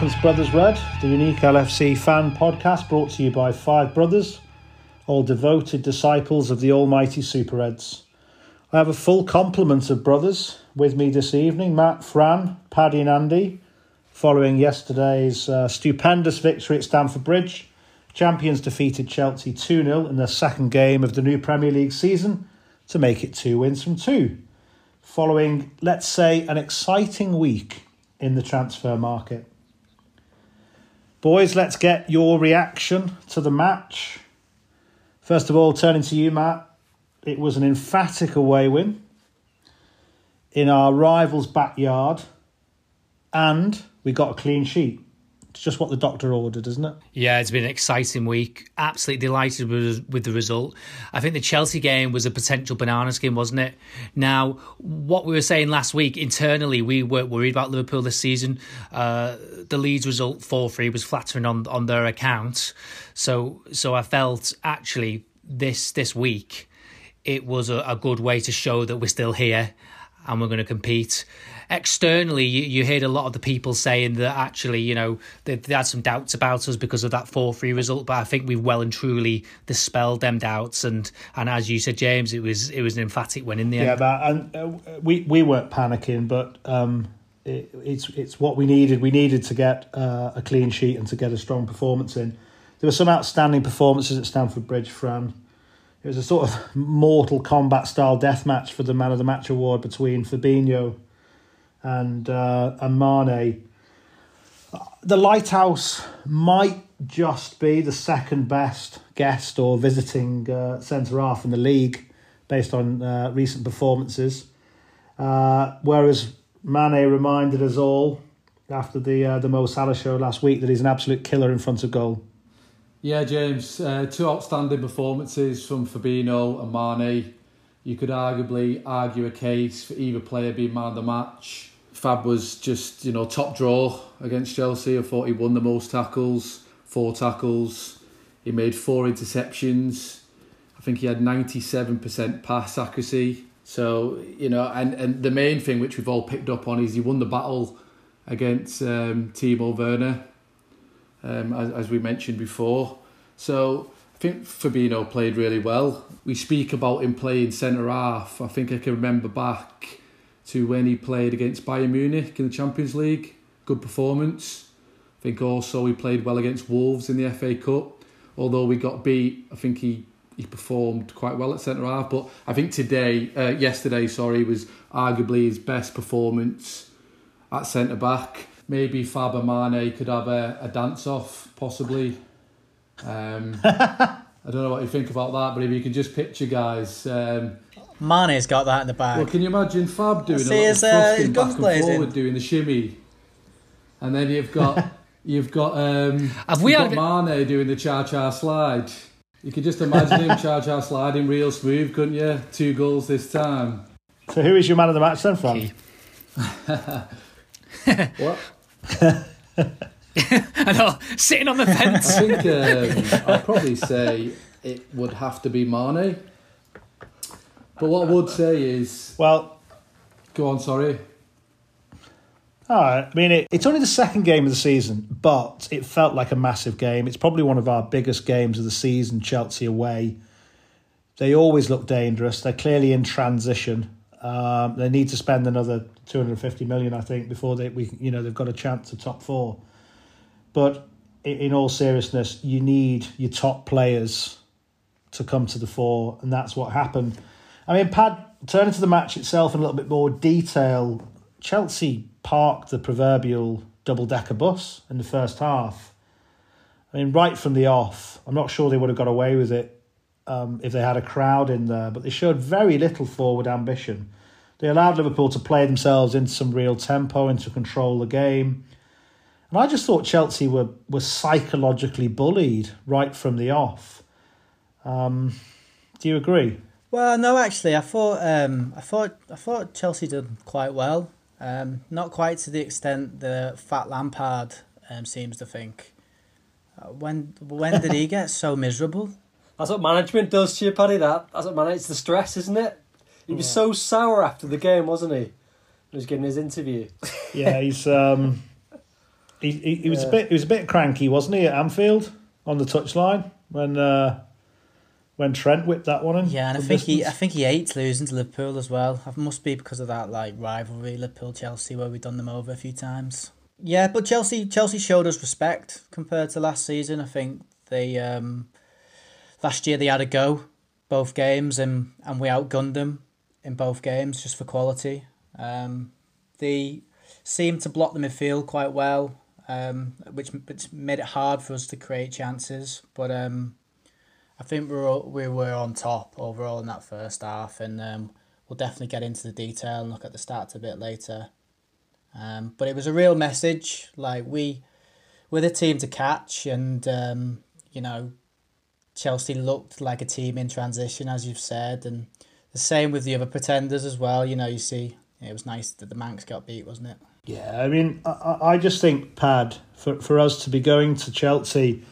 Welcome Brothers Red, the unique LFC fan podcast brought to you by five brothers, all devoted disciples of the almighty Super Reds. I have a full complement of brothers with me this evening Matt, Fran, Paddy, and Andy, following yesterday's uh, stupendous victory at Stamford Bridge. Champions defeated Chelsea 2 0 in the second game of the new Premier League season to make it two wins from two. Following, let's say, an exciting week in the transfer market. Boys, let's get your reaction to the match. First of all, turning to you, Matt, it was an emphatic away win in our rival's backyard, and we got a clean sheet. Just what the doctor ordered, isn't it? Yeah, it's been an exciting week. Absolutely delighted with, with the result. I think the Chelsea game was a potential banana skin, wasn't it? Now, what we were saying last week internally, we weren't worried about Liverpool this season. Uh, the Leeds result four three was flattering on on their account. So so I felt actually this this week it was a, a good way to show that we're still here and we're going to compete externally, you, you heard a lot of the people saying that actually, you know, they, they had some doubts about us because of that 4 3 result. But I think we've well and truly dispelled them doubts. And and as you said, James, it was it was an emphatic win in the Yeah, end. but and uh, we we weren't panicking, but um, it, it's it's what we needed. We needed to get uh, a clean sheet and to get a strong performance in. There were some outstanding performances at Stamford Bridge, Fran. It was a sort of Mortal Kombat style death match for the Man of the Match award between Fabinho and uh, and Mane. The Lighthouse might just be the second best guest or visiting uh, centre half in the league based on uh, recent performances. Uh, whereas Mane reminded us all after the uh, the Mo Salah show last week that he's an absolute killer in front of goal. Yeah, James, uh, two outstanding performances from Fabinho and Mane. You could arguably argue a case for either player being man of the match. Fab was just, you know, top draw against Chelsea. I thought he won the most tackles, four tackles. He made four interceptions. I think he had 97% pass accuracy. So, you know, and, and the main thing which we've all picked up on is he won the battle against um, Timo Werner um, as, as we mentioned before. So I think Fabinho played really well. We speak about him playing centre half. I think I can remember back to when he played against Bayern Munich in the Champions League. Good performance. I think also he played well against Wolves in the FA Cup. Although we got beat, I think he, he performed quite well at centre half. But I think today, uh, yesterday, sorry, was arguably his best performance at centre back maybe Fab and Mane could have a, a dance off, possibly. Um, I don't know what you think about that, but if you can just picture guys. Um, Mane's got that in the bag. well, can you imagine Fab doing see a lot of uh, thrusting his back and blazing. forward, doing the shimmy, and then you've got you've got um, Have we you've had- got Mane doing the cha cha slide. You could just imagine him cha cha sliding real smooth, couldn't you? Two goals this time. So who is your man of the match then, Fran? What? I know, sitting on the fence. I think um, I'd probably say it would have to be Mane. But what I would say is, Well, go on, sorry. all right. I mean, it, it's only the second game of the season, but it felt like a massive game. It's probably one of our biggest games of the season. Chelsea away. They always look dangerous. They're clearly in transition. Um, they need to spend another two hundred fifty million, I think, before they we you know they've got a chance to top four. But in all seriousness, you need your top players to come to the fore, and that's what happened. I mean, Pad, turning to the match itself in a little bit more detail, Chelsea parked the proverbial double decker bus in the first half. I mean, right from the off, I'm not sure they would have got away with it um, if they had a crowd in there, but they showed very little forward ambition. They allowed Liverpool to play themselves into some real tempo and to control the game. And I just thought Chelsea were, were psychologically bullied right from the off. Um, do you agree? Well, no, actually, I thought um, I thought I thought Chelsea did quite well. Um, not quite to the extent that Fat Lampard um, seems to think. Uh, when when did he get so miserable? That's what management does to you, Paddy. That that's what man. It's the stress, isn't it? He was so sour after the game, wasn't he? He was giving his interview. Yeah, he's um, He, he, he was a bit he was a bit cranky, wasn't he, at Anfield on the touchline when uh, when Trent whipped that one in. Yeah, and I think he I think he hates losing to Liverpool as well. It must be because of that like rivalry, Liverpool Chelsea, where we've done them over a few times. Yeah, but Chelsea Chelsea showed us respect compared to last season. I think they um, last year they had a go both games and and we outgunned them in both games just for quality. Um, they seemed to block the midfield quite well, um, which which made it hard for us to create chances. But um, I think we were we were on top overall in that first half, and um, we'll definitely get into the detail and look at the stats a bit later. Um, but it was a real message. Like we, we're the team to catch, and um, you know, Chelsea looked like a team in transition, as you've said, and the same with the other pretenders as well. You know, you see, it was nice that the Mancs got beat, wasn't it? Yeah, I mean, I- I, I just think Pad for for us to be going to Chelsea.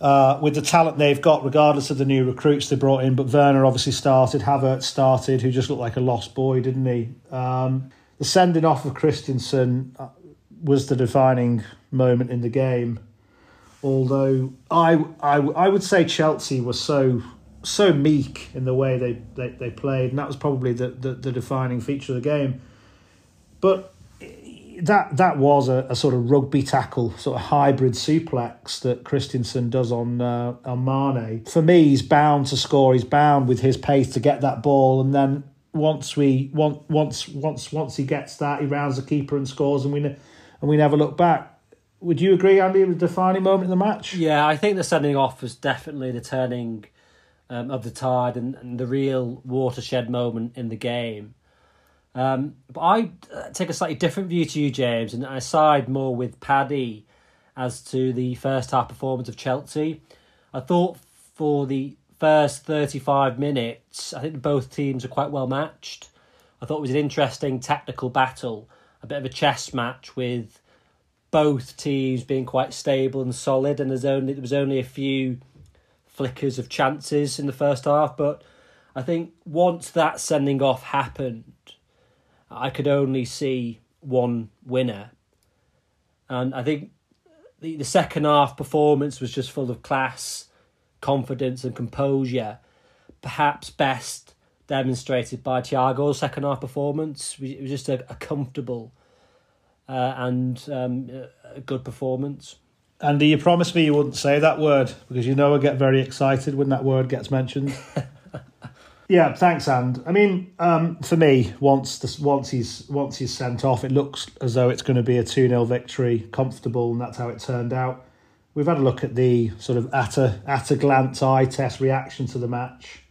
Uh, with the talent they've got, regardless of the new recruits they brought in, but Werner obviously started, Havertz started, who just looked like a lost boy, didn't he? Um, the sending off of Christensen uh, was the defining moment in the game. Although I, I, I would say Chelsea was so so meek in the way they, they, they played, and that was probably the, the, the defining feature of the game. But that that was a, a sort of rugby tackle, sort of hybrid suplex that Christensen does on uh, on Mane. For me, he's bound to score. He's bound with his pace to get that ball, and then once we once once once once he gets that, he rounds the keeper and scores, and we and we never look back. Would you agree, Andy? It was a defining moment in the match. Yeah, I think the sending off was definitely the turning um, of the tide and, and the real watershed moment in the game. Um, but I uh, take a slightly different view to you, James, and I side more with Paddy as to the first half performance of Chelsea. I thought for the first 35 minutes, I think both teams are quite well matched. I thought it was an interesting tactical battle, a bit of a chess match with both teams being quite stable and solid, and there's only there was only a few flickers of chances in the first half. But I think once that sending off happened, I could only see one winner, and I think the the second half performance was just full of class, confidence, and composure. Perhaps best demonstrated by Thiago's second half performance. It was just a, a comfortable uh, and um, a good performance. Andy, you promised me you wouldn't say that word because you know I get very excited when that word gets mentioned. yeah, thanks, And. I mean, um, for me, once this, once he's once he's sent off, it looks as though it's going to be a two 0 victory, comfortable, and that's how it turned out. We've had a look at the sort of at a at a glance eye test reaction to the match,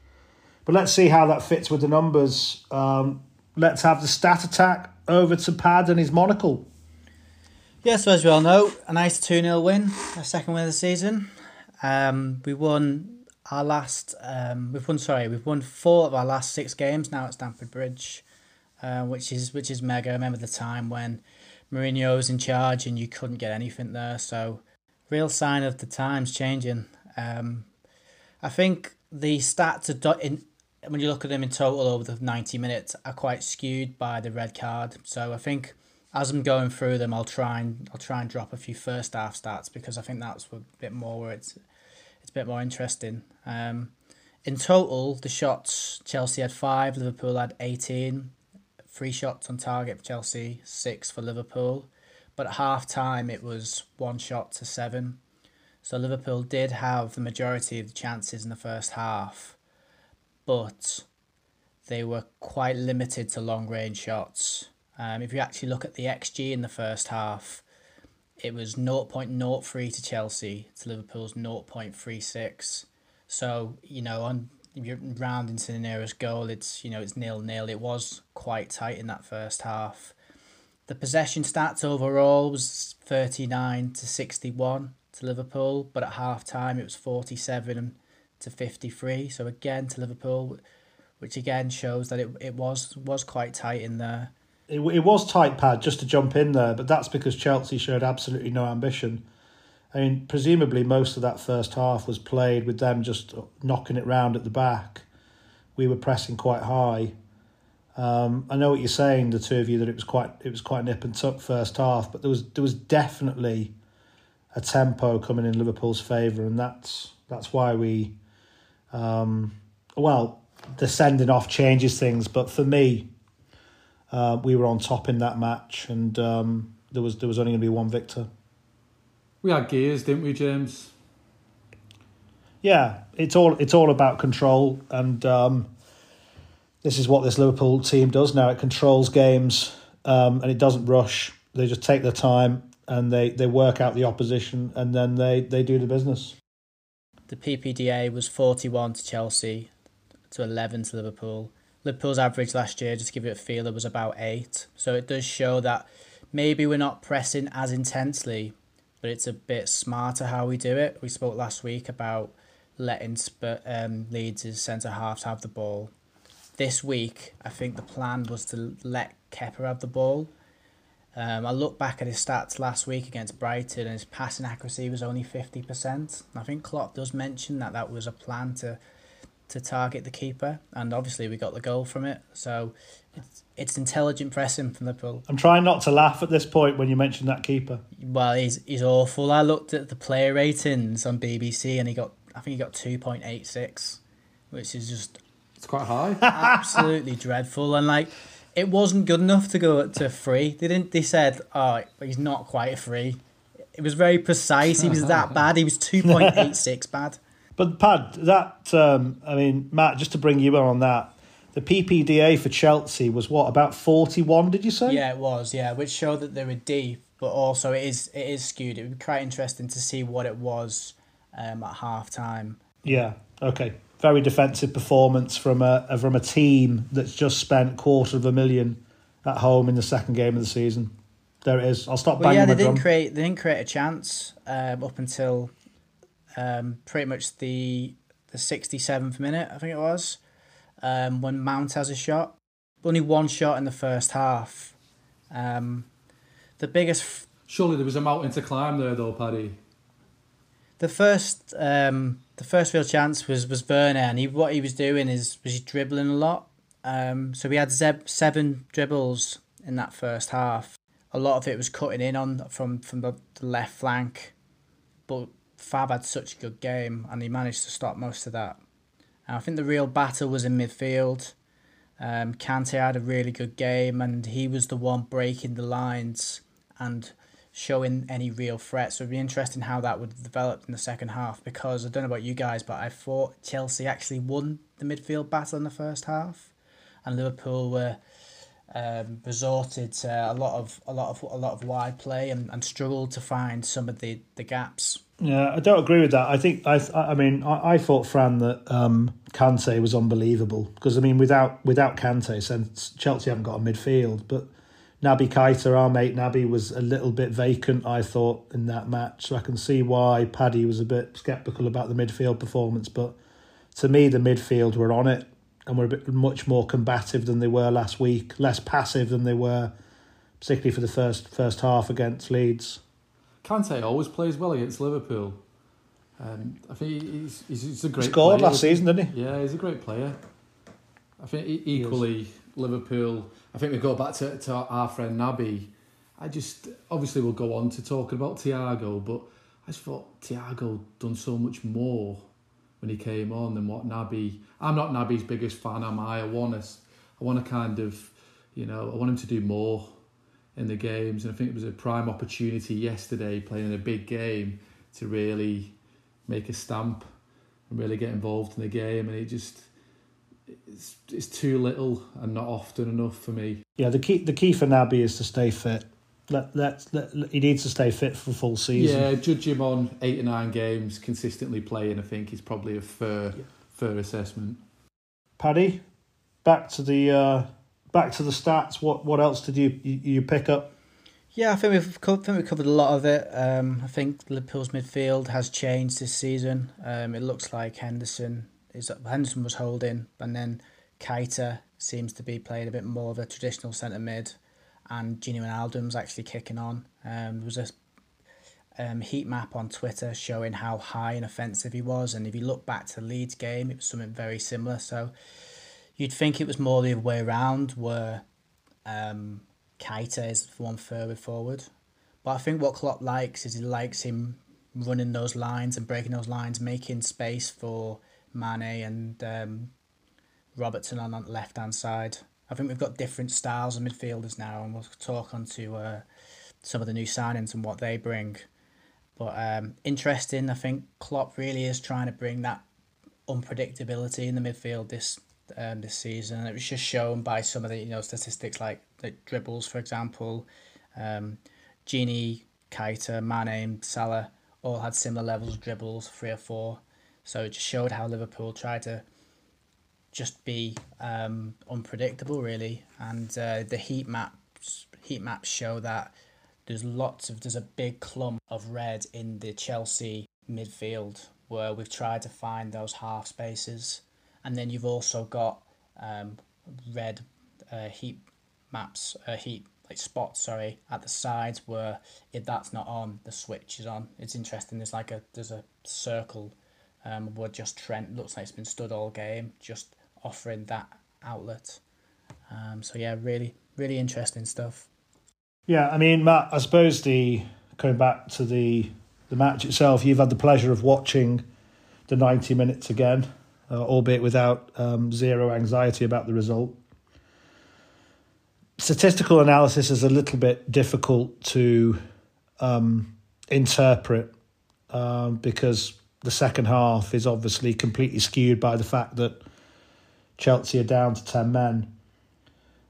but let's see how that fits with the numbers. Um, let's have the stat attack over to Pad and his monocle. Yeah, so as we all know, a nice 2 0 win, our second win of the season. Um, we won our last, um, we've won, sorry, we've won four of our last six games now at Stamford Bridge, uh, which is which is mega. I remember the time when Mourinho was in charge and you couldn't get anything there. So, real sign of the times changing. Um, I think the stats are do- in, when you look at them in total over the 90 minutes are quite skewed by the red card. So, I think as I'm going through them, I'll try and I'll try and drop a few first half stats because I think that's a bit more where it's it's a bit more interesting. Um, in total, the shots Chelsea had five, Liverpool had eighteen. Three shots on target for Chelsea, six for Liverpool. But at half time, it was one shot to seven. So Liverpool did have the majority of the chances in the first half, but they were quite limited to long range shots. Um, if you actually look at the XG in the first half, it was 0.03 to Chelsea to Liverpool's 0.36. So, you know, on you're rounding to the nearest goal, it's you know, it's nil nil. It was quite tight in that first half. The possession stats overall was 39 to 61 to Liverpool, but at half time it was 47 to 53. So again to Liverpool, which again shows that it, it was was quite tight in there. It, it was tight pad just to jump in there, but that's because Chelsea showed absolutely no ambition. I mean, presumably most of that first half was played with them just knocking it round at the back. We were pressing quite high, Um, I know what you're saying, the two of you, that it was quite it was quite nip and tuck first half, but there was there was definitely a tempo coming in Liverpool's favour, and that's that's why we, um, well, the sending off changes things, but for me, uh, we were on top in that match, and um, there was there was only going to be one victor. We had gears, didn't we, James? Yeah, it's all it's all about control, and um, this is what this Liverpool team does now. It controls games, um, and it doesn't rush. They just take their time and they, they work out the opposition, and then they, they do the business. The PPDA was forty one to Chelsea, to eleven to Liverpool. Liverpool's average last year, just to give it a feel, it was about eight. So it does show that maybe we're not pressing as intensely, but it's a bit smarter how we do it. We spoke last week about letting Sp- um, Leeds' centre halves have the ball. This week, I think the plan was to let Kepa have the ball. Um, I look back at his stats last week against Brighton, and his passing accuracy was only fifty percent. I think Klopp does mention that that was a plan to to target the keeper, and obviously we got the goal from it. So it's it's intelligent pressing from Liverpool. I'm trying not to laugh at this point when you mention that keeper. Well, he's he's awful. I looked at the player ratings on BBC, and he got I think he got two point eight six, which is just it's quite high. absolutely dreadful. And like it wasn't good enough to go to free. They didn't. They said, "Oh, he's not quite a free." It was very precise. He was that bad. He was two point eight six bad. But Pad, that um, I mean, Matt, just to bring you in on that, the PPDA for Chelsea was what about forty one? Did you say? Yeah, it was. Yeah, which showed that they were deep, but also it is it is skewed. It would be quite interesting to see what it was um, at half time. Yeah. Okay. Very defensive performance from a from a team that's just spent quarter of a million at home in the second game of the season. There it is. I'll stop Well, banging yeah, they didn't drum. create they didn't create a chance um, up until um, pretty much the the sixty seventh minute, I think it was, um, when Mount has a shot. Only one shot in the first half. Um, the biggest, f- Surely there was a mountain to climb there, though, Paddy. the first, um, the first real chance was was Werner, and he what he was doing is was he dribbling a lot. Um, so we had zeb- seven dribbles in that first half. A lot of it was cutting in on from from the, the left flank, but Fab had such a good game, and he managed to stop most of that. And I think the real battle was in midfield. Um, Kante had a really good game, and he was the one breaking the lines and showing any real threats. So it'd be interesting how that would develop in the second half because I don't know about you guys, but I thought Chelsea actually won the midfield battle in the first half, and Liverpool were um, resorted to a lot of a lot of a lot of wide play and, and struggled to find some of the, the gaps. Yeah, I don't agree with that. I think I I mean I, I thought Fran that um, Kante was unbelievable because I mean without without Kante, since Chelsea haven't got a midfield, but Naby Keita, our mate Naby, was a little bit vacant. I thought in that match, so I can see why Paddy was a bit sceptical about the midfield performance. But to me, the midfield were on it and were a bit much more combative than they were last week, less passive than they were, particularly for the first first half against Leeds. Kante always plays well against Liverpool. Um, I think he's, he's, he's a great He scored player. last season, didn't he? Yeah, he's a great player. I think equally Liverpool. I think we go back to, to our friend Naby. I just obviously we'll go on to talking about Thiago, but I just thought Thiago done so much more when he came on than what Naby. I'm not Naby's biggest fan, am I? I want us. I want to kind of, you know, I want him to do more in the games, and I think it was a prime opportunity yesterday playing in a big game to really make a stamp and really get involved in the game, and it just it's, it's too little and not often enough for me. Yeah, the key the key for Naby is to stay fit. Let, let, let, he needs to stay fit for full season. Yeah, judge him on eight or nine games consistently playing. I think is probably a fair fair assessment. Paddy, back to the uh, back to the stats. What what else did you you, you pick up? Yeah, I think we've co- I think we covered a lot of it. Um, I think Liverpool's midfield has changed this season. Um, it looks like Henderson is Henderson was holding, and then Keita seems to be playing a bit more of a traditional centre mid, and Gini Wijnaldum's actually kicking on. Um, there was a um, heat map on Twitter showing how high and offensive he was, and if you look back to the Leeds game, it was something very similar. So, you'd think it was more the other way around, where um, Keita is the one further forward. But I think what Klopp likes is he likes him running those lines and breaking those lines, making space for Mane and um, Robertson on the left hand side. I think we've got different styles of midfielders now, and we'll talk on to uh, some of the new signings and what they bring. But um, interesting, I think Klopp really is trying to bring that unpredictability in the midfield this um, this season. It was just shown by some of the you know statistics like the dribbles, for example. Um, Gini, Keita, Mane, Salah all had similar levels of dribbles, three or four. So it just showed how Liverpool tried to just be um, unpredictable, really. And uh, the heat maps heat maps show that there's lots of there's a big clump of red in the Chelsea midfield where we've tried to find those half spaces, and then you've also got um, red uh, heat maps, uh, heat like spots, sorry, at the sides where if that's not on, the switch is on. It's interesting. There's like a there's a circle um, where just Trent looks like it's been stood all game, just offering that outlet. Um, so yeah, really, really interesting stuff. Yeah, I mean, Matt, I suppose the going back to the the match itself, you've had the pleasure of watching the ninety minutes again, uh, albeit without um, zero anxiety about the result. Statistical analysis is a little bit difficult to um, interpret um, because the second half is obviously completely skewed by the fact that Chelsea are down to 10 men.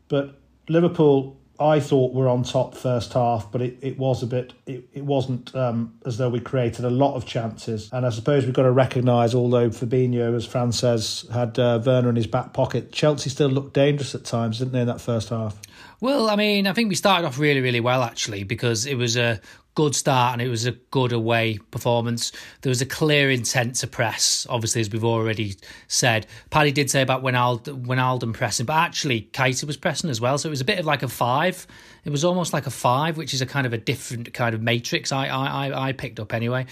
But Liverpool, I thought, we were on top first half, but it, it was a bit, it, it wasn't um, as though we created a lot of chances. And I suppose we've got to recognise, although Fabinho, as Fran says, had uh, Werner in his back pocket, Chelsea still looked dangerous at times, didn't they, in that first half? Well, I mean, I think we started off really, really well actually because it was a good start and it was a good away performance. There was a clear intent to press, obviously, as we've already said. Paddy did say about Wijnaldum, Wijnaldum pressing, but actually Keita was pressing as well. So it was a bit of like a five. It was almost like a five, which is a kind of a different kind of matrix I I, I picked up anyway.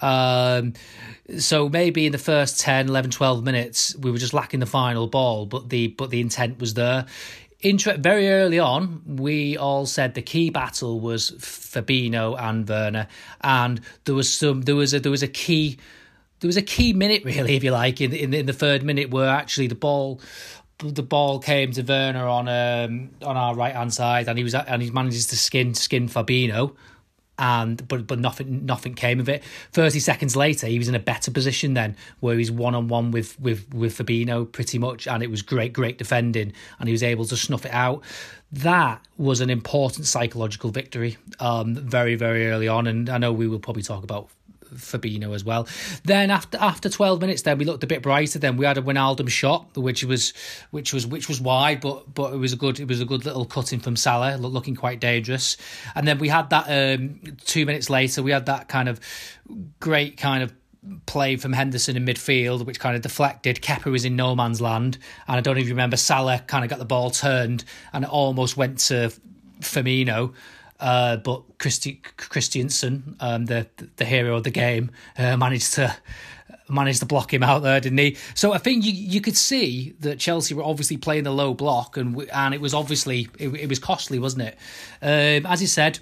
Um, so maybe in the first 10, 11, 12 minutes, we were just lacking the final ball, but the but the intent was there Very early on, we all said the key battle was Fabinho and Werner, and there was some there was a there was a key there was a key minute really, if you like, in in, in the third minute where actually the ball the ball came to Werner on um on our right hand side, and he was and he manages to skin skin Fabinho, and but but nothing nothing came of it. Thirty seconds later, he was in a better position then, where he's one on one with with with Fabinho pretty much, and it was great great defending, and he was able to snuff it out. That was an important psychological victory, um, very very early on, and I know we will probably talk about Fabinho as well. Then after after twelve minutes, then we looked a bit brighter. Then we had a Wijnaldum shot, which was which was which was wide, but but it was a good it was a good little cutting from Salah, looking quite dangerous. And then we had that um, two minutes later, we had that kind of great kind of play from Henderson in midfield, which kind of deflected. Kepa was in no man's land, and I don't even remember Salah kind of got the ball turned and it almost went to Firmino. Uh, but Christi- Christensen, um, the the hero of the game, uh, managed to managed to block him out there, didn't he? So I think you you could see that Chelsea were obviously playing the low block, and and it was obviously it, it was costly, wasn't it? Um, as he said,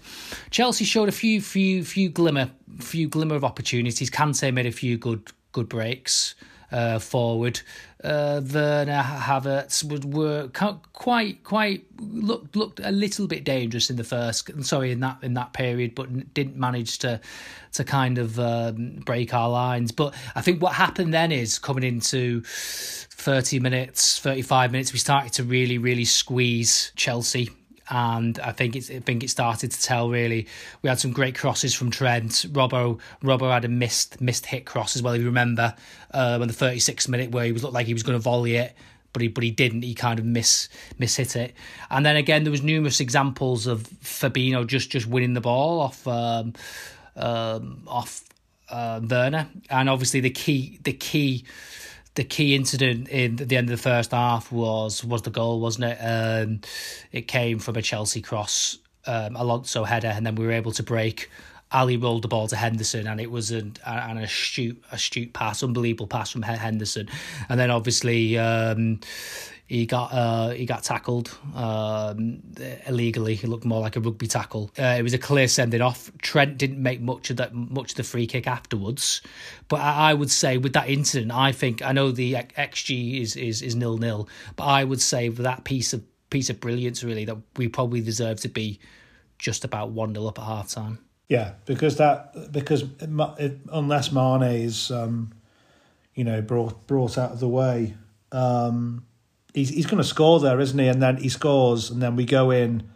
Chelsea showed a few few few glimmer few glimmer of opportunities. Kante made a few good good breaks uh, forward. Uh, Werner Havertz would were quite quite looked looked a little bit dangerous in the first sorry in that in that period, but didn't manage to to kind of um, break our lines. But I think what happened then is coming into 30 minutes, 35 minutes, we started to really, really squeeze Chelsea and I think it's I think it started to tell really. We had some great crosses from Trent. Robbo Robbo had a missed missed hit cross as well. If you remember, um, in the 36th minute where he was looked like he was going to volley it, but he but he didn't. He kind of miss miss hit it. And then again, there was numerous examples of Fabinho just just winning the ball off um, um, off uh, Werner, and obviously the key the key the key incident in the end of the first half was was the goal, wasn't it? Um, it came from a Chelsea cross, um, Alonso header, and then we were able to break Ali rolled the ball to Henderson, and it was an, an astute, astute pass, unbelievable pass from Henderson. And then obviously um, he got uh, he got tackled um, illegally. He looked more like a rugby tackle. Uh, it was a clear sending off. Trent didn't make much of that much of the free kick afterwards, but I, I would say with that incident, I think I know the xG is is is nil nil, but I would say with that piece of piece of brilliance really that we probably deserve to be just about one 0 up at half time. Yeah, because that because unless Mane is um, you know brought brought out of the way, um, he's he's going to score there, isn't he? And then he scores, and then we go in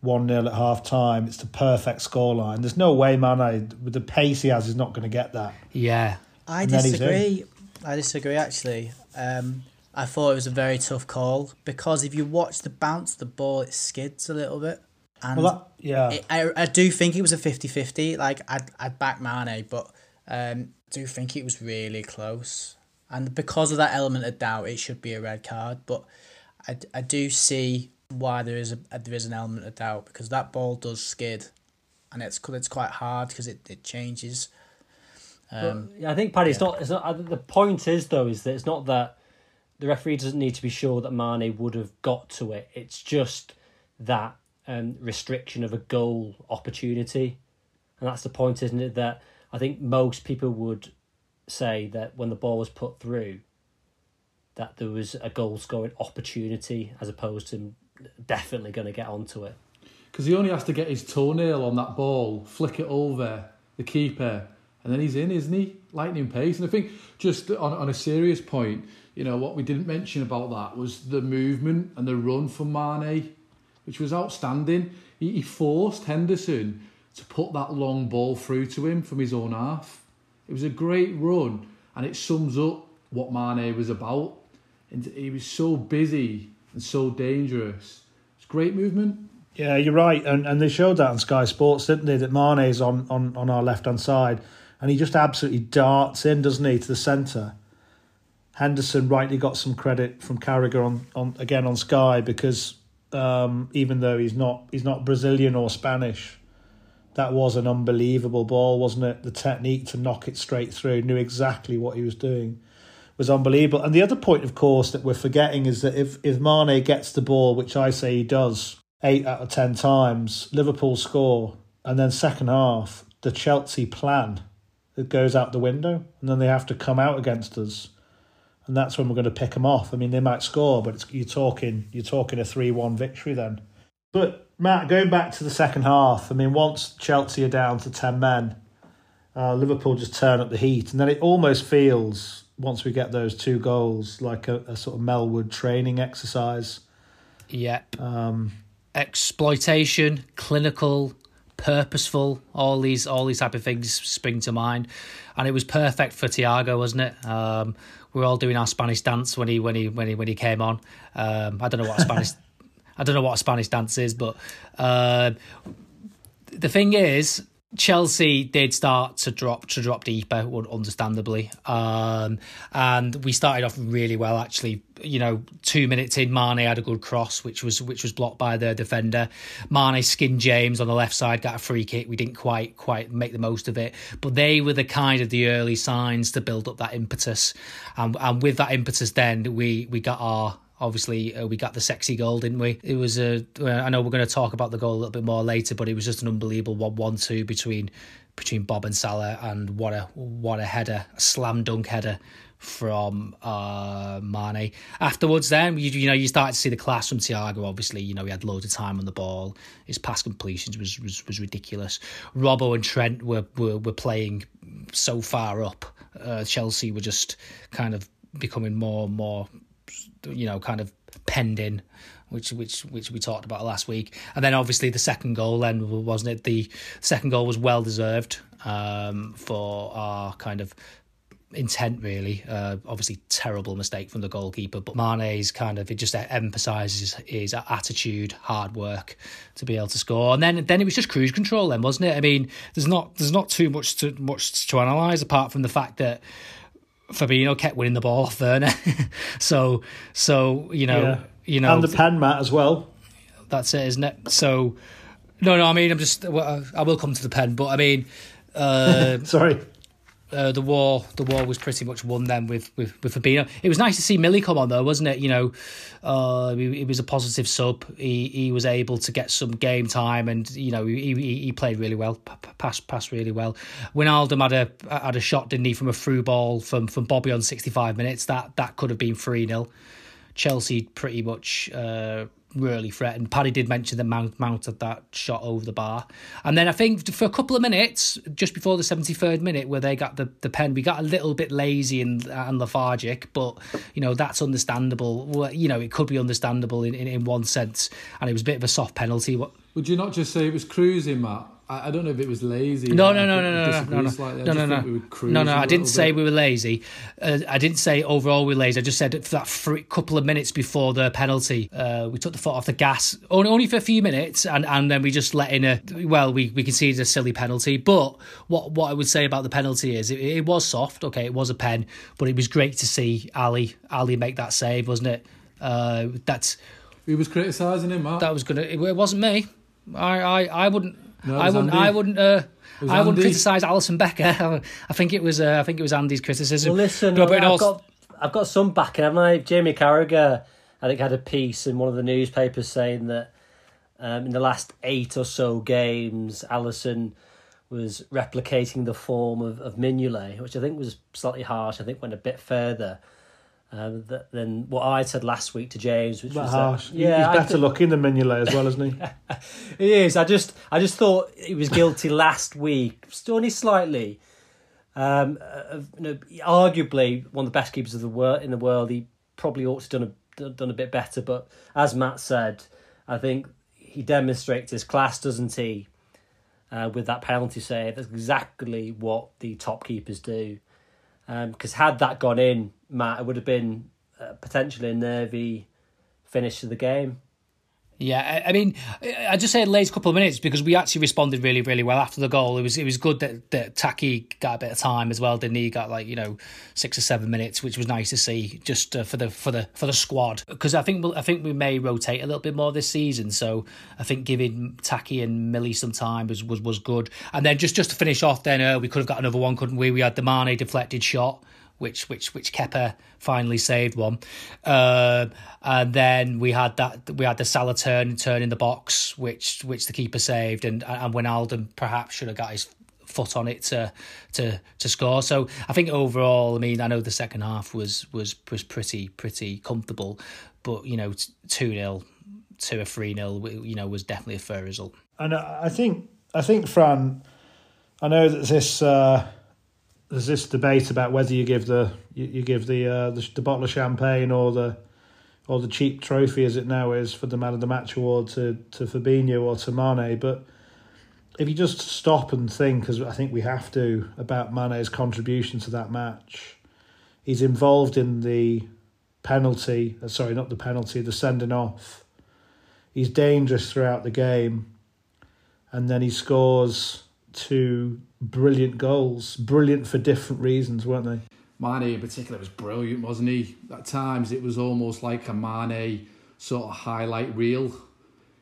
one 0 at half time. It's the perfect scoreline. There's no way Mane with the pace he has is not going to get that. Yeah, I disagree. I disagree actually. Um, I thought it was a very tough call because if you watch the bounce, the ball it skids a little bit. And well, that, yeah, it, I, I do think it was a 50-50. Like I'd I'd back Mane, but um, do think it was really close. And because of that element of doubt, it should be a red card. But I, I do see why there is a there is an element of doubt because that ball does skid, and it's it's quite hard because it, it changes. Um, yeah, I think Paddy, yeah. it's not. It's not. The point is though, is that it's not that the referee doesn't need to be sure that Mane would have got to it. It's just that um, restriction of a goal opportunity, and that's the point, isn't it? That I think most people would say that when the ball was put through, that there was a goal scoring opportunity as opposed to definitely going to get onto it. Because he only has to get his toenail on that ball, flick it over the keeper, and then he's in, isn't he? Lightning pace. And I think just on, on a serious point, you know, what we didn't mention about that was the movement and the run from Mane which was outstanding. He, he forced Henderson to put that long ball through to him from his own half. It was a great run, and it sums up what Mane was about. And he was so busy and so dangerous. It's great movement. Yeah, you're right, and and they showed that on Sky Sports, didn't they? That Mane's on on on our left hand side, and he just absolutely darts in, doesn't he, to the centre. Henderson rightly got some credit from Carragher on, on again on Sky because um, even though he's not he's not Brazilian or Spanish. That was an unbelievable ball, wasn't it? The technique to knock it straight through, knew exactly what he was doing, was unbelievable. And the other point, of course, that we're forgetting is that if if Mane gets the ball, which I say he does, eight out of ten times, Liverpool score, and then second half, the Chelsea plan it goes out the window, and then they have to come out against us and that's when we're going to pick them off. I mean, they might score, but you're talking you're talking a three one victory then. But Matt, going back to the second half, I mean, once Chelsea are down to ten men, uh, Liverpool just turn up the heat, and then it almost feels once we get those two goals like a, a sort of Melwood training exercise. Yep. Um, Exploitation, clinical, purposeful. All these all these type of things spring to mind, and it was perfect for Thiago, wasn't it? Um, we were all doing our Spanish dance when he when he when he when he came on. Um, I don't know what Spanish I don't know what a Spanish dance is, but uh, the thing is, Chelsea did start to drop to drop deeper, understandably, um, and we started off really well. Actually, you know, two minutes in, Mane had a good cross, which was which was blocked by the defender. Mane skinned James on the left side, got a free kick. We didn't quite quite make the most of it, but they were the kind of the early signs to build up that impetus, and and with that impetus, then we we got our obviously uh, we got the sexy goal, didn't we? It was a. I know we're going to talk about the goal a little bit more later, but it was just an unbelievable one-one-two between between Bob and Salah, and what a what a header, a slam dunk header from uh, Mane. Afterwards, then you, you know you start to see the class from Thiago. Obviously, you know he had loads of time on the ball. His pass completions was was, was ridiculous. Robbo and Trent were, were were playing so far up. Uh, Chelsea were just kind of becoming more and more you know, kind of penned in, which which which we talked about last week. And then obviously the second goal, then wasn't it? The second goal was well deserved um, for our kind of intent really uh, obviously terrible mistake from the goalkeeper but Mane's kind of it just emphasizes his attitude hard work to be able to score and then then it was just cruise control then wasn't it I mean there's not there's not too much to much to analyze apart from the fact that Fabinho kept winning the ball off Werner. so so you know yeah. you know and the pen mat as well. That's it, isn't it? So No, no. I mean, I'm just. I will come to the pen, but I mean, uh, Sorry. Uh, the war the war was pretty much won then with, with, with Fabinho. It was nice to see Millie come on though, wasn't it? You know, uh, he, he was a positive sub. He he was able to get some game time, and you know he he, he played really well, passed passed really well. Wijnaldum had a had a shot, didn't he, from a through ball from from Bobby on sixty five minutes. That that could have been three 0 Chelsea pretty much. Uh, really threatened. Paddy did mention that Mount mounted that shot over the bar. And then I think for a couple of minutes, just before the 73rd minute, where they got the, the pen, we got a little bit lazy and, and lethargic, but, you know, that's understandable. Well, you know, it could be understandable in, in, in one sense. And it was a bit of a soft penalty. What, Would you not just say it was cruising, Matt? I, I don't know if it was lazy. No, no, no, no, no, no, no, no. I no, no, no. we No, cruising no, a I didn't say bit. we were lazy. Uh, I didn't say overall we were lazy. I just said for that free couple of minutes before the penalty, uh, we took the foot off the gas only, only for a few minutes, and, and then we just let in a well, we we conceded a silly penalty. But what what I would say about the penalty is it, it was soft. Okay, it was a pen, but it was great to see Ali Ali make that save, wasn't it? Uh, that's Who was criticising him, Matt? that was gonna. It, it wasn't me. I I, I wouldn't. No, I wouldn't. Andy. I wouldn't. Uh, was I wouldn't Andy. criticise Alisson Becker. I think it was. Uh, I think it was Andy's criticism. Well, listen, No, but I've all- got I've got some backing, haven't I? Jamie Carragher, I think, had a piece in one of the newspapers saying that um, in the last eight or so games, Alisson was replicating the form of, of Mignolet, which I think was slightly harsh. I think went a bit further um, th- than what I said last week to James, which That was harsh. That, yeah, He's better looking than Mignolet as well, isn't he? He is. I just, I just thought he was guilty last week, still only slightly. Um, of, you know, arguably one of the best keepers of the world in the world. He probably ought to have done a done a bit better, but as Matt said, I think he demonstrates his class, doesn't he? Uh, with that penalty save, that's exactly what the top keepers do. Because had that gone in, Matt, it would have been uh, potentially a nervy finish to the game. Yeah, I, I mean, I just said late couple of minutes because we actually responded really, really well after the goal. It was it was good that that Taki got a bit of time as well, didn't he? He got like you know six or seven minutes, which was nice to see just uh, for the for the for the squad because I think we'll, I think we may rotate a little bit more this season. So I think giving Taki and Millie some time was was, was good. And then just just to finish off, then uh, we could have got another one, couldn't we? We had the Mane deflected shot which which which Kepa finally saved one, uh, and then we had that we had the Salah turn turn in the box, which which the keeper saved, and and when Alden perhaps should have got his foot on it to to to score. So I think overall, I mean, I know the second half was was was pretty pretty comfortable, but you know, two 0 to a three 0 you know, was definitely a fair result. And I think I think Fran, I know that this uh, there's this debate about whether you give the you, you give the, uh, the the bottle of champagne or the or the cheap trophy as it now is for the man of the match award to to Fabinho or to Mane, but if you just stop and think, as I think we have to, about Mane's contribution to that match, he's involved in the penalty. uh, Sorry, not the penalty, the sending off. He's dangerous throughout the game and then he scores two brilliant goals. Brilliant for different reasons, weren't they? Mane in particular was brilliant, wasn't he? At times it was almost like a Mane sort of highlight reel,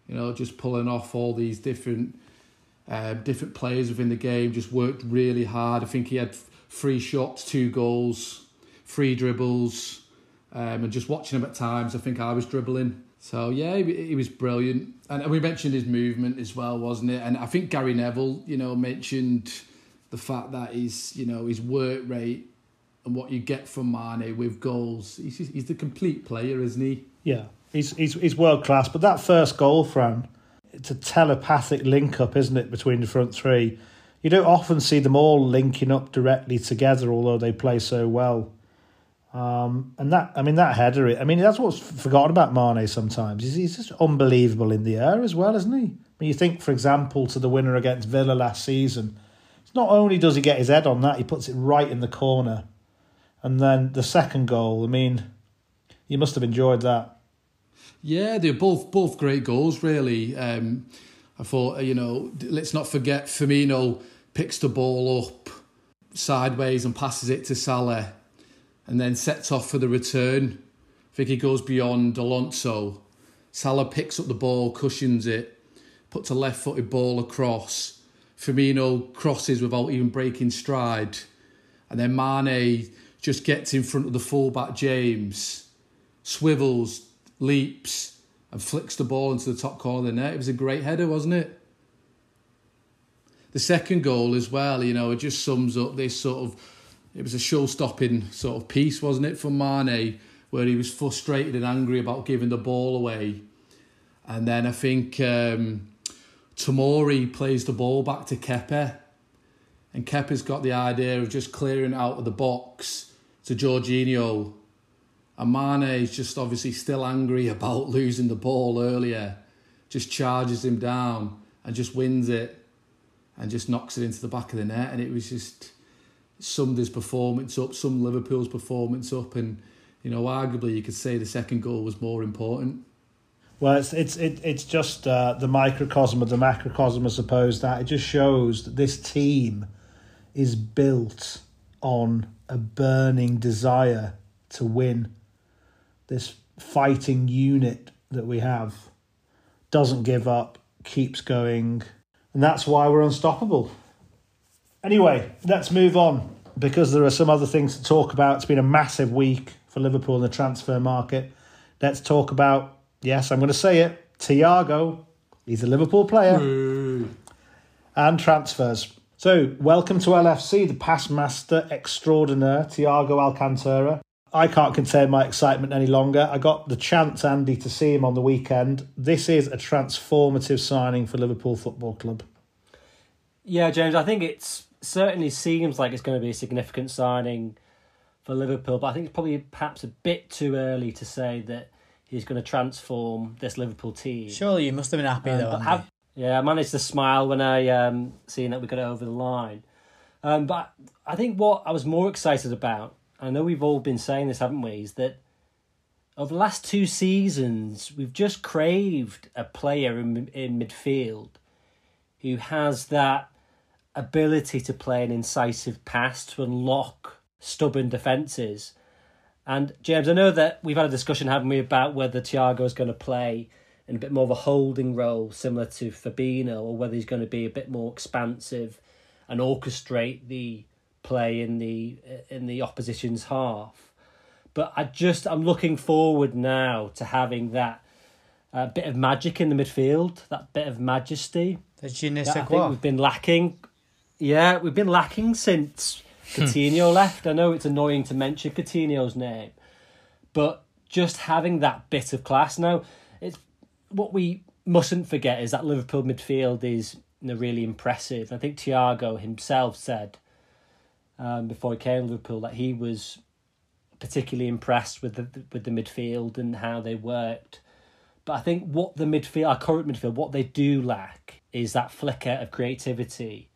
you know, just pulling off all these different uh, different players within the game. Just worked really hard. I think he had three shots, two goals, three dribbles, um, and just watching him at times, I think I was dribbling. So yeah, he, he was brilliant, and we mentioned his movement as well, wasn't it? And I think Gary Neville, you know, mentioned the fact that his, you know, his work rate and what you get from Mane with goals. He's he's the complete player, isn't he? Yeah, he's he's he's world class. But that first goal, Fran, it's a telepathic link up, isn't it, between the front three? You don't often see them all linking up directly together, although they play so well. Um, and that, I mean, that header. I mean, that's what's forgotten about Mane sometimes. He's, he's just unbelievable in the air as well, isn't he? I mean, you think, for example, to the winner against Villa last season, it's not only does he get his head on that, he puts it right in the corner. And then the second goal, I mean, you must have enjoyed that. Yeah, they're both both great goals, really. Um, I thought, you know, let's not forget Firmino picks the ball up sideways and passes it to Salah, and then sets off for the return. He goes beyond Alonso. Salah picks up the ball, cushions it, puts a left footed ball across. Firmino crosses without even breaking stride. And then Mane just gets in front of the fullback James, swivels, leaps, and flicks the ball into the top corner of the net. It was a great header, wasn't it? The second goal as well, you know, it just sums up this sort of. It was a show-stopping sort of piece, wasn't it, for Mane, where he was frustrated and angry about giving the ball away, and then I think um, Tomori plays the ball back to Kepa, and Kepa's got the idea of just clearing out of the box to Jorginho, and Mane is just obviously still angry about losing the ball earlier, just charges him down and just wins it and just knocks it into the back of the net. And it was just his performance up, some Liverpool's performance up. And, you know, arguably you could say the second goal was more important. Well, it's it's it, it's just uh, the microcosm of the macrocosm, I suppose. That it just shows that this team is built on a burning desire to win. This fighting unit that we have doesn't give up, keeps going, and that's why we're unstoppable. Anyway, let's move on because there are some other things to talk about. It's been a massive week for Liverpool in the transfer market. Let's talk about, yes, I'm going to say it, Thiago. He's a Liverpool player. And transfers. So, welcome to LFC, the past master extraordinaire, Thiago Alcantara. I can't contain my excitement any longer. I got the chance, Andy, to see him on the weekend. This is a transformative signing for Liverpool Football Club. Yeah, James, I think it's certainly seems like it's going to be a significant signing for Liverpool, but I think it's probably perhaps a bit too early to say that he's going to transform this Liverpool team. Surely you must have been happy Um, though. have- yeah, I managed to smile when I um seen that we got it over the line. Um, but I think what I was more excited about, I know we've all been saying this, haven't we, is that over the last two seasons we've just craved a player in in midfield who has that ability to play an incisive pass to unlock stubborn defences. And James, I know that we've had a discussion, haven't we, about whether Thiago is going to play in a bit more of a holding role, similar to Fabinho, or whether he's going to be a bit more expansive and orchestrate the play in the in the opposition's half. But I just I'm looking forward now to having that uh, bit of magic in the midfield, that bit of majesty the je ne I think we've been lacking. Yeah, we've been lacking since Coutinho left. I know it's annoying to mention Coutinho's name, but just having that bit of class now, it's what we mustn't forget is that Liverpool midfield is you know, really impressive. I think Thiago himself said um, before he came to Liverpool that he was particularly impressed with the with the midfield and how they worked. But I think what the midfield, our current midfield, what they do lack is that flicker of creativity,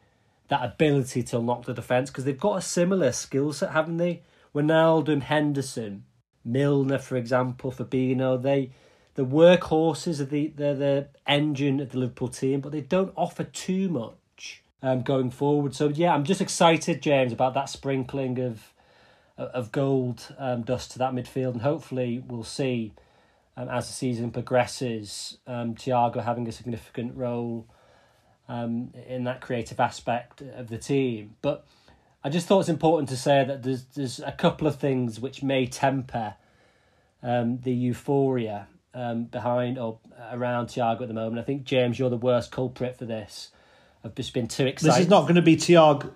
that ability to lock the defence, because they've got a similar skill set, haven't they? Wijnaldum, Henderson, Milner, for example, Fabinho, they the workhorses of the they're the engine of the Liverpool team, but they don't offer too much um, going forward. So yeah, I'm just excited, James, about that sprinkling of of gold um, dust to that midfield, and hopefully we'll see um, as the season progresses, um, Thiago having a significant role um, in that creative aspect of the team. But I just thought it's important to say that there's there's a couple of things which may temper um, the euphoria um, behind or around Thiago at the moment. I think James, you're the worst culprit for this. I've just been too excited. This is not going to be Thiago.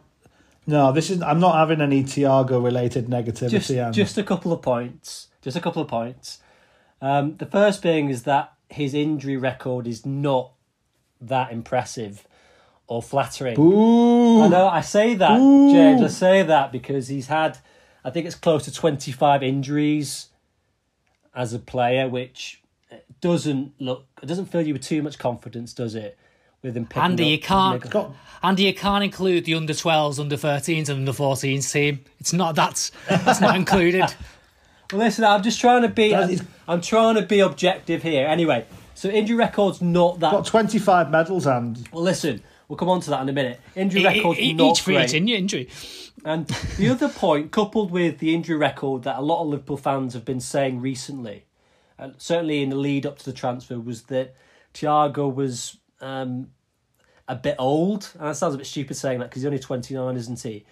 No, this is. I'm not having any Thiago related negativity. just and- just a couple of points. Just a couple of points. Um, the first being is that his injury record is not that impressive or flattering. Ooh. I know I say that, Ooh. James. I say that because he's had, I think it's close to twenty five injuries as a player, which doesn't look. It doesn't fill you with too much confidence, does it? With him picking Andy, up you can't. neg- Andy, you can't include the under 12s, under 13s, and under 14s team. It's not that's that's not included. Well, listen, I'm just trying to be. I'm, is- I'm trying to be objective here. Anyway, so injury record's not that. got 25 medals and well, listen, we'll come on to that in a minute. Injury record's not Each for great. each in- injury. And the other point, coupled with the injury record that a lot of Liverpool fans have been saying recently, and certainly in the lead up to the transfer, was that Thiago was um, a bit old. And that sounds a bit stupid saying that because he's only 29, isn't he?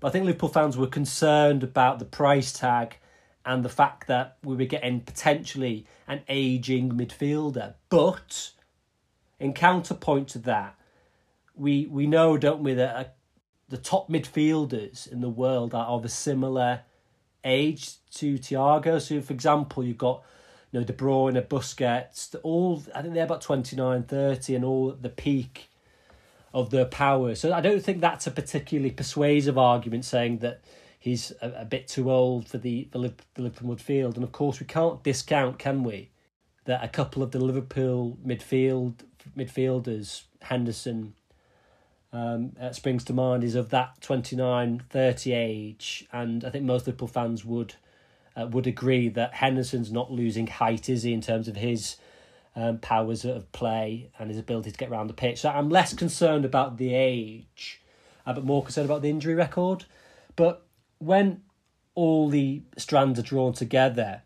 But I think Liverpool fans were concerned about the price tag and the fact that we were getting potentially an aging midfielder. But in counterpoint to that, we we know, don't we, that uh, the top midfielders in the world are of a similar age to Thiago. So, for example, you've got you know De Bruyne, Busquets, all I think they're about 29, 30 and all at the peak of their power. So I don't think that's a particularly persuasive argument saying that he's a, a bit too old for the, the, Liverpool midfield. And of course, we can't discount, can we, that a couple of the Liverpool midfield midfielders, Henderson, um, uh, springs to mind, is of that 29, 30 age. And I think most Liverpool fans would uh, would agree that Henderson's not losing height, is he, in terms of his um, powers of play and his ability to get around the pitch. So I'm less concerned about the age, uh, but more concerned about the injury record. But when all the strands are drawn together,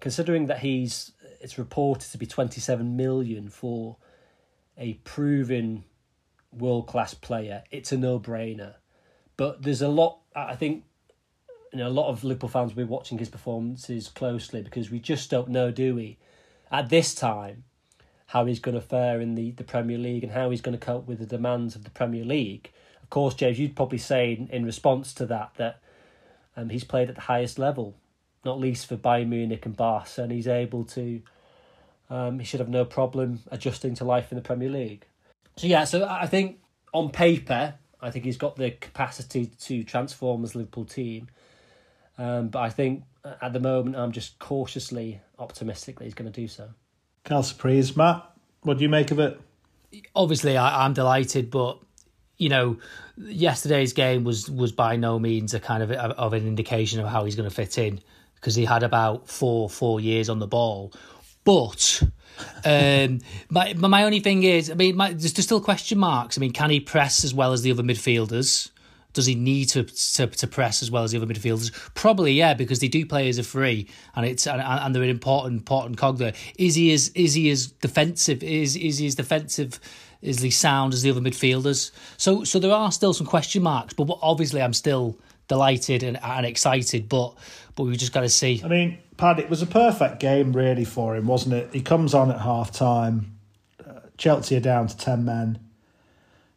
considering that he's it's reported to be 27 million for a proven world class player, it's a no brainer. But there's a lot, I think, you know, a lot of Liverpool fans will be watching his performances closely because we just don't know, do we? At this time, how he's going to fare in the, the Premier League and how he's going to cope with the demands of the Premier League. Of course, James, you'd probably say in, in response to that that um, he's played at the highest level, not least for Bayern Munich and Barca, and he's able to. Um, he should have no problem adjusting to life in the Premier League. So yeah, so I think on paper, I think he's got the capacity to transform this Liverpool team. Um, but I think at the moment, I'm just cautiously optimistic that he's going to do so. Cal surprise, Matt. What do you make of it? Obviously, I, I'm delighted, but you know, yesterday's game was was by no means a kind of of an indication of how he's going to fit in because he had about four four years on the ball, but. um, my my only thing is, I mean, my, there's, still question marks. I mean, can he press as well as the other midfielders? Does he need to, to to press as well as the other midfielders? Probably, yeah, because they do play as a free, and it's and, and they're an important important cog there. Is he as is he as defensive? Is is he as defensive? Is he sound as the other midfielders? So so there are still some question marks, but obviously I'm still delighted and, and excited. But but we've just got to see. I mean, Pad, it was a perfect game really for him, wasn't it? He comes on at half time. Uh, Chelsea are down to ten men.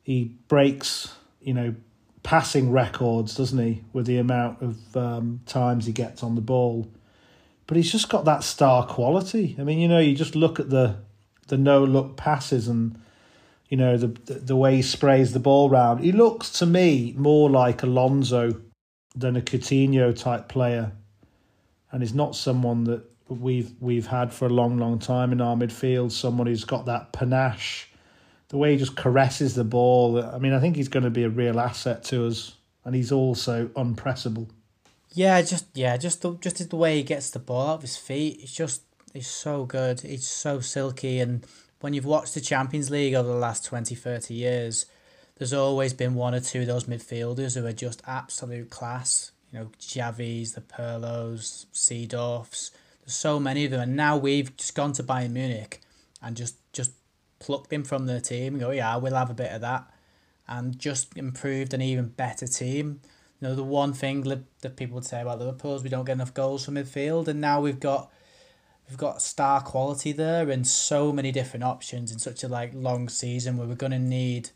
He breaks, you know, passing records, doesn't he, with the amount of um, times he gets on the ball. But he's just got that star quality. I mean, you know, you just look at the the no look passes and you know the, the the way he sprays the ball round. He looks to me more like Alonso than a Coutinho type player, and he's not someone that we've we've had for a long, long time in our midfield. Someone who's got that panache the way he just caresses the ball. I mean, I think he's going to be a real asset to us, and he's also unpressable. Yeah, just yeah, just the just the way he gets the ball out of his feet. It's just it's so good. It's so silky, and when you've watched the Champions League over the last 20, 30 years, there's always been one or two of those midfielders who are just absolute class. You know, Xavi's, the Pirlos, Seedorfs. There's so many of them, and now we've just gone to Bayern Munich and just just plucked him from the team and go, yeah, we'll have a bit of that, and just improved an even better team. You know, the one thing that people would say about Liverpool is we don't get enough goals from midfield, and now we've got we've got star quality there and so many different options in such a like long season where we're going to need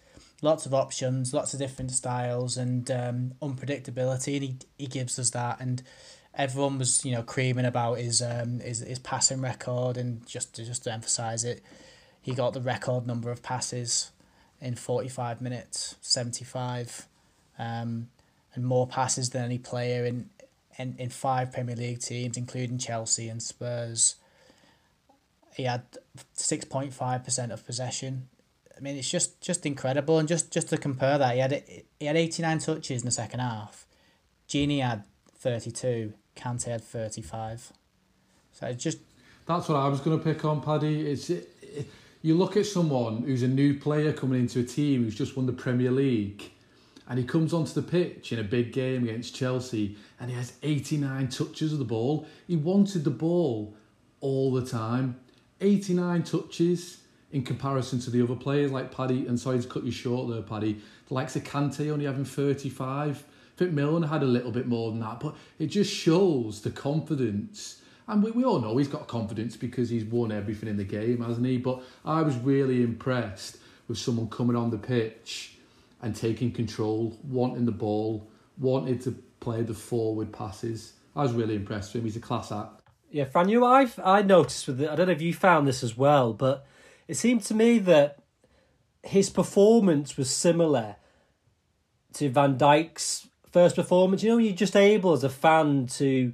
lots of options, lots of different styles, and um, unpredictability. And he he gives us that, and everyone was you know creaming about his um his, his passing record, and just to, just to emphasize it, he got the record number of passes in 45 minutes, 75, um, and more passes than any player in, in, in five Premier League teams, including Chelsea and Spurs. He had 6.5% of possession. I mean, it's just, just incredible. And just, just to compare that, he had, he had 89 touches in the second half. Gini had 32. Kante had 35. So it's just... That's what I was going to pick on, Paddy. It's... It, it, you look at someone who's a new player coming into a team who's just won the Premier League and he comes onto the pitch in a big game against Chelsea and he has 89 touches of the ball. He wanted the ball all the time. 89 touches in comparison to the other players like Paddy. And sorry to cut you short there, Paddy. The likes of Kante only having 35. I think had a little bit more than that, but it just shows the confidence. And we, we all know he's got confidence because he's won everything in the game, hasn't he? But I was really impressed with someone coming on the pitch and taking control, wanting the ball, wanted to play the forward passes. I was really impressed with him. He's a class act. Yeah, Fran, you, I've I noticed with it. I don't know if you found this as well, but it seemed to me that his performance was similar to Van Dijk's first performance. You know, you're just able as a fan to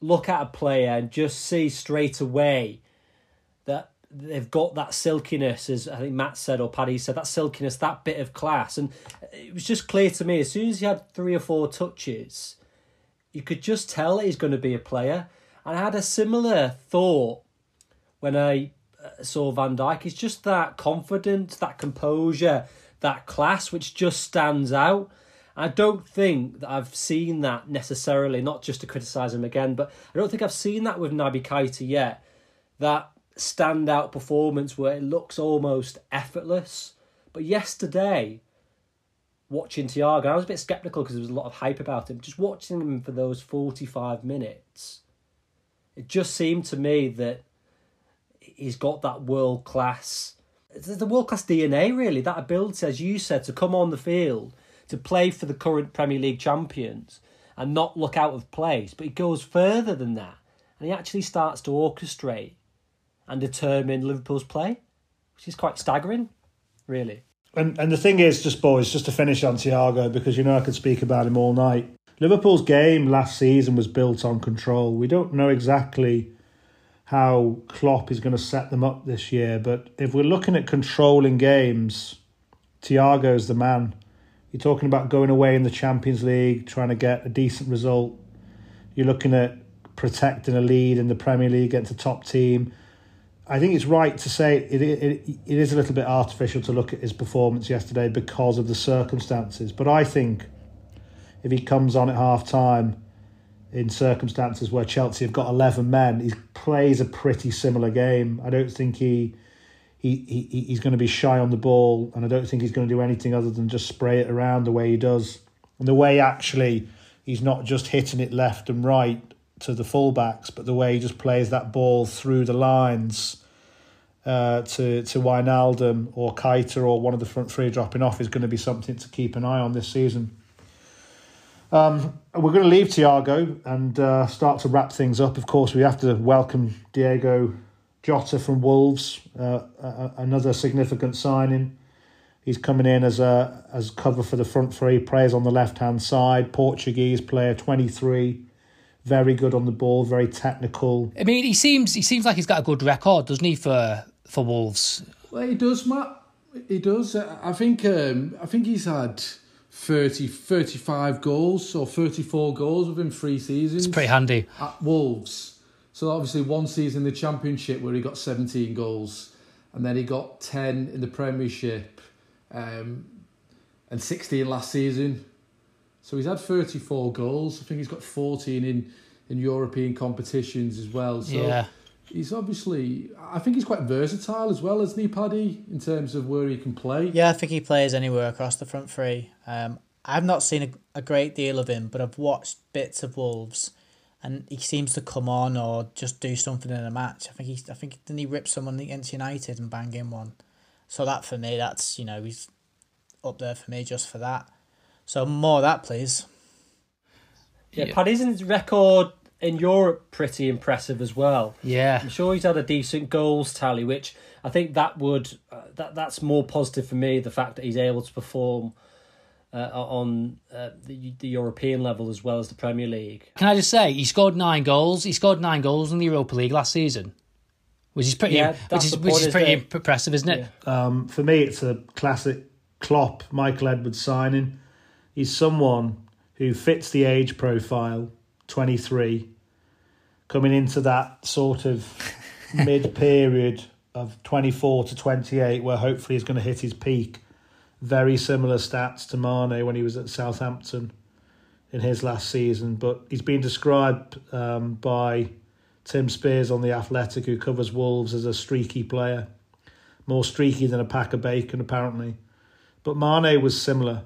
look at a player and just see straight away that they've got that silkiness, as I think Matt said or Paddy said, that silkiness, that bit of class. And it was just clear to me as soon as he had three or four touches, you could just tell he's going to be a player. And I had a similar thought when I saw Van Dijk It's just that confidence, that composure, that class, which just stands out. I don't think that I've seen that necessarily, not just to criticise him again, but I don't think I've seen that with Naby Keita yet. That standout performance where it looks almost effortless. But yesterday, watching Thiago, I was a bit sceptical because there was a lot of hype about him. Just watching him for those 45 minutes, it just seemed to me that he's got that world class, the world class DNA, really, that ability, as you said, to come on the field to play for the current Premier League champions and not look out of place. But he goes further than that and he actually starts to orchestrate and determine Liverpool's play, which is quite staggering, really. And and the thing is, just boys, just to finish on Thiago, because you know I could speak about him all night. Liverpool's game last season was built on control. We don't know exactly how Klopp is going to set them up this year, but if we're looking at controlling games, Thiago's the man. You're talking about going away in the Champions League, trying to get a decent result. You're looking at protecting a lead in the Premier League against a top team. I think it's right to say it, it, it is a little bit artificial to look at his performance yesterday because of the circumstances. But I think if he comes on at half time in circumstances where Chelsea have got 11 men, he plays a pretty similar game. I don't think he he, he he's going to be shy on the ball, and I don't think he's going to do anything other than just spray it around the way he does, and the way actually he's not just hitting it left and right to the fullbacks, but the way he just plays that ball through the lines uh, to to Wijnaldum or Keita or one of the front three dropping off is going to be something to keep an eye on this season. Um, we're going to leave Thiago and uh, start to wrap things up. Of course, we have to welcome Diogo Jota from Wolves, uh, another significant signing. He's coming in as a as cover for the front three. Players on the left hand side. Portuguese player, twenty three, very good on the ball, very technical. I mean, he seems he seems like he's got a good record, doesn't he, for for Wolves? Well, he does, Matt. He does. I think. Um, I think he's had 30, 35 goals or thirty four goals within three seasons. It's pretty handy at Wolves. So obviously one season in the Championship where he got 17 goals, and then he got 10 in the Premiership, um, and 16 last season. So he's had 34 goals. I think he's got 14 in in European competitions as well. So yeah. He's obviously, I think he's quite versatile as well, isn't he, Paddy, in terms of where he can play? Yeah, I think he plays anywhere across the front three. Um, I've not seen a, a great deal of him, but I've watched bits of Wolves and he seems to come on or just do something in a match. I think he's I think didn't he rip someone against United and bang in one. So that for me, that's you know he's up there for me just for that. So more of that, please. Yeah, yeah. Paddy's his record in Europe pretty impressive as well. Yeah, I'm sure he's had a decent goals tally, which I think that would uh, that that's more positive for me. The fact that he's able to perform uh, on uh, the, the European level as well as the Premier League. Can I just say he scored nine goals? He scored nine goals in the Europa League last season, which is pretty, yeah, which is which is pretty impressive, isn't it? Yeah. Um, for me, it's a classic Klopp, Michael Edwards signing. He's someone who fits the age profile, twenty three, coming into that sort of mid period of twenty four to twenty eight, where hopefully he's going to hit his peak very similar stats to Mane when he was at Southampton in his last season. But he's been described um, by Tim Spiers on The Athletic, who covers Wolves, as a streaky player. more streaky than a pack of bacon, apparently. But Mane was similar.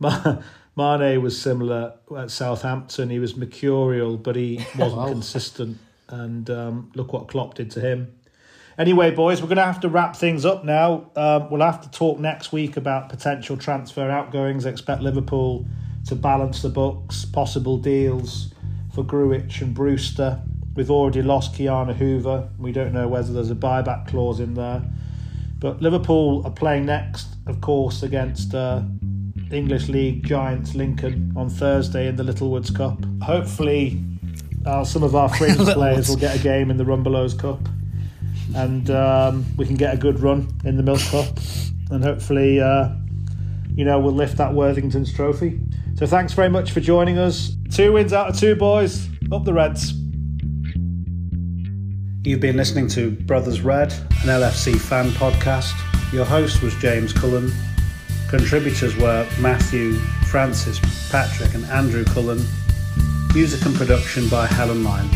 Mane was similar at Southampton. He was mercurial, but he wasn't wow. consistent. And um, look what Klopp did to him. Anyway, boys, we're going to have to wrap things up now. Um, we'll have to talk next week about potential transfer outgoings. Expect Liverpool to balance the books, possible deals for Grujic and Brewster. We've already lost Ki-Jana Hoever. We don't know whether there's a buyback clause in there. But Liverpool are playing next, of course, against uh, English League giants Lincoln on Thursday in the Littlewoods Cup. Hopefully, uh, some of our fringe players will get a game in the Rumbelows Cup and um, we can get a good run in the Milk Cup, and hopefully, uh, you know, we'll lift that Worthington's trophy. So thanks very much for joining us. Two wins out of two, boys. Up the Reds. You've been listening to Brothers Red, an LFC fan podcast. Your host was James Cullen. Contributors were Matthew, Francis, Patrick, and Andrew Cullen. Music and production by Helen Lyne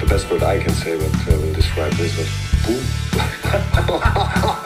the best word I can say will describe this was boom.